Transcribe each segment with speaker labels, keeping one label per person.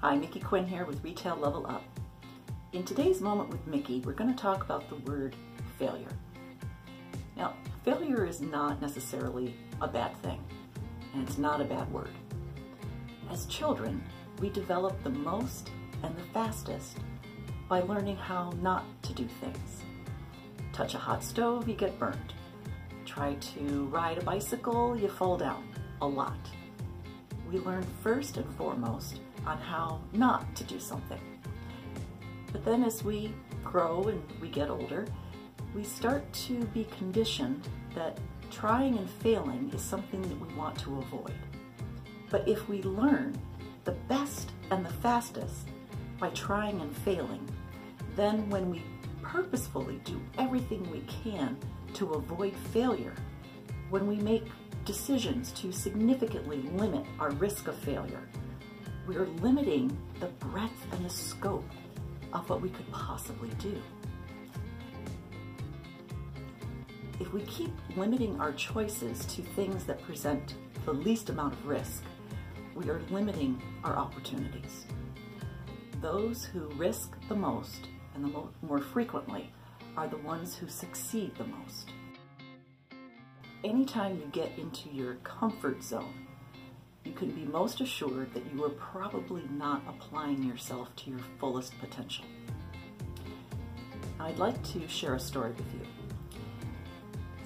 Speaker 1: Hi, Mickey Quinn here with Retail Level Up. In today's moment with Mickey, we're going to talk about the word failure. Now, failure is not necessarily a bad thing, and it's not a bad word. As children, we develop the most and the fastest by learning how not to do things. Touch a hot stove, you get burned. Try to ride a bicycle, you fall down a lot. We learn first and foremost on how not to do something. But then as we grow and we get older, we start to be conditioned that trying and failing is something that we want to avoid. But if we learn the best and the fastest by trying and failing, then when we purposefully do everything we can to avoid failure, when we make decisions to significantly limit our risk of failure, we are limiting the breadth and the scope of what we could possibly do. If we keep limiting our choices to things that present the least amount of risk, we are limiting our opportunities. Those who risk the most and the mo more frequently are the ones who succeed the most. Anytime you get into your comfort zone, you can be most assured that you are probably not applying yourself to your fullest potential. I'd like to share a story with you.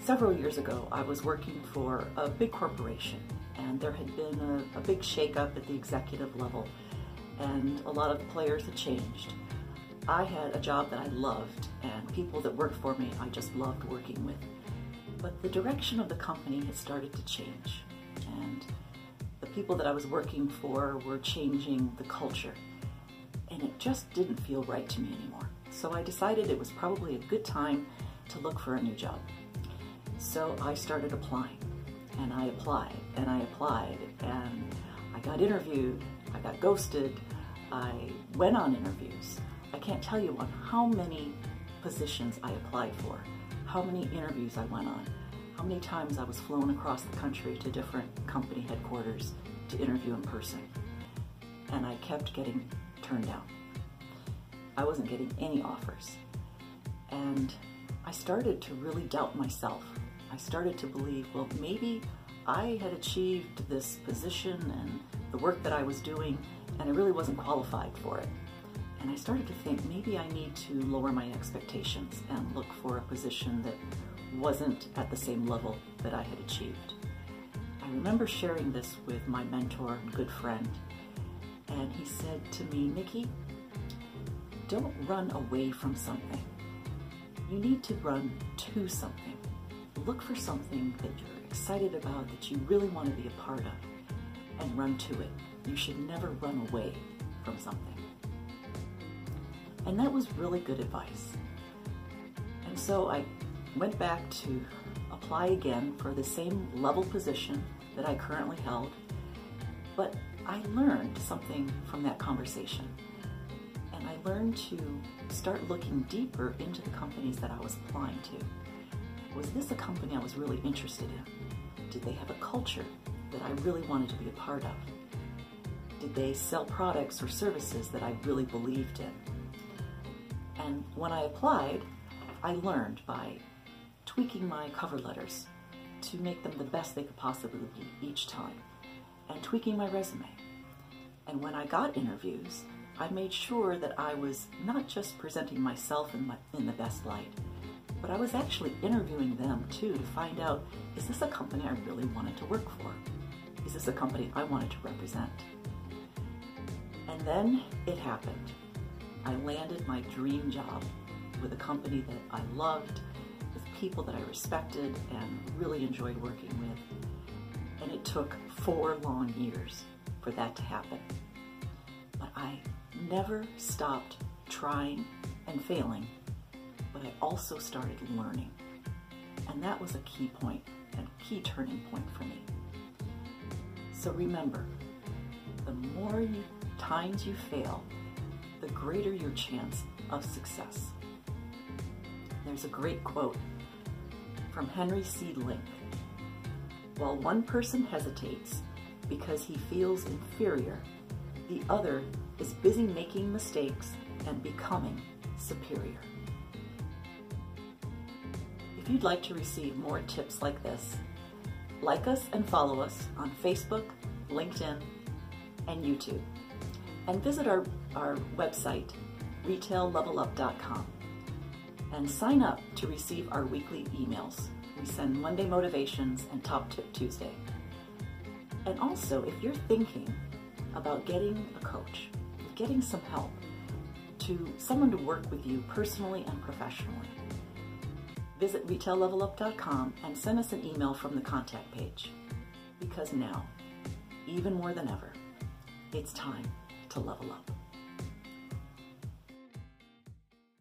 Speaker 1: Several years ago, I was working for a big corporation, and there had been a, a big shakeup at the executive level, and a lot of players had changed. I had a job that I loved, and people that worked for me I just loved working with. But the direction of the company had started to change, and people that I was working for were changing the culture, and it just didn't feel right to me anymore. So I decided it was probably a good time to look for a new job. So I started applying and I applied and I applied and I got interviewed, I got ghosted, I went on interviews. I can't tell you on how many positions I applied for, how many interviews I went on, how many times I was flown across the country to different company headquarters to interview in person. And I kept getting turned down. I wasn't getting any offers. And I started to really doubt myself. I started to believe, well, maybe I had achieved this position and the work that I was doing, and I really wasn't qualified for it. And I started to think maybe I need to lower my expectations and look for a position that wasn't at the same level that I had achieved. I remember sharing this with my mentor and good friend, and he said to me, Mickey, don't run away from something. You need to run to something look for something that you're excited about, that you really want to be a part of, and run to it. You should never run away from something. And that was really good advice. And so I went back to apply again for the same level position that I currently held, but I learned something from that conversation. And I learned to start looking deeper into the companies that I was applying to was this a company I was really interested in? Did they have a culture that I really wanted to be a part of? Did they sell products or services that I really believed in? And when I applied, I learned by tweaking my cover letters to make them the best they could possibly be each time, and tweaking my resume. And when I got interviews, I made sure that I was not just presenting myself in, my, in the best light, but I was actually interviewing them too to find out, is this a company I really wanted to work for? Is this a company I wanted to represent? And then it happened. I landed my dream job with a company that I loved, people that I respected and really enjoyed working with. And it took four long years for that to happen. But I never stopped trying and failing but I also started learning. And that was a key point and key turning point for me. So remember, the more you, times you fail, the greater your chance of success. There's a great quote from Henry C. Link. While one person hesitates because he feels inferior, the other is busy making mistakes and becoming superior. If you'd like to receive more tips like this, like us and follow us on Facebook, LinkedIn, and YouTube. And visit our, our website, retaillevelup.com, and sign up to receive our weekly emails. We send Monday motivations and Top Tip Tuesday. And also, if you're thinking about getting a coach, getting some help, to someone to work with you personally and professionally, visit retaillevelup.com and send us an email from the contact page. Because now, even more than ever, it's time to level up.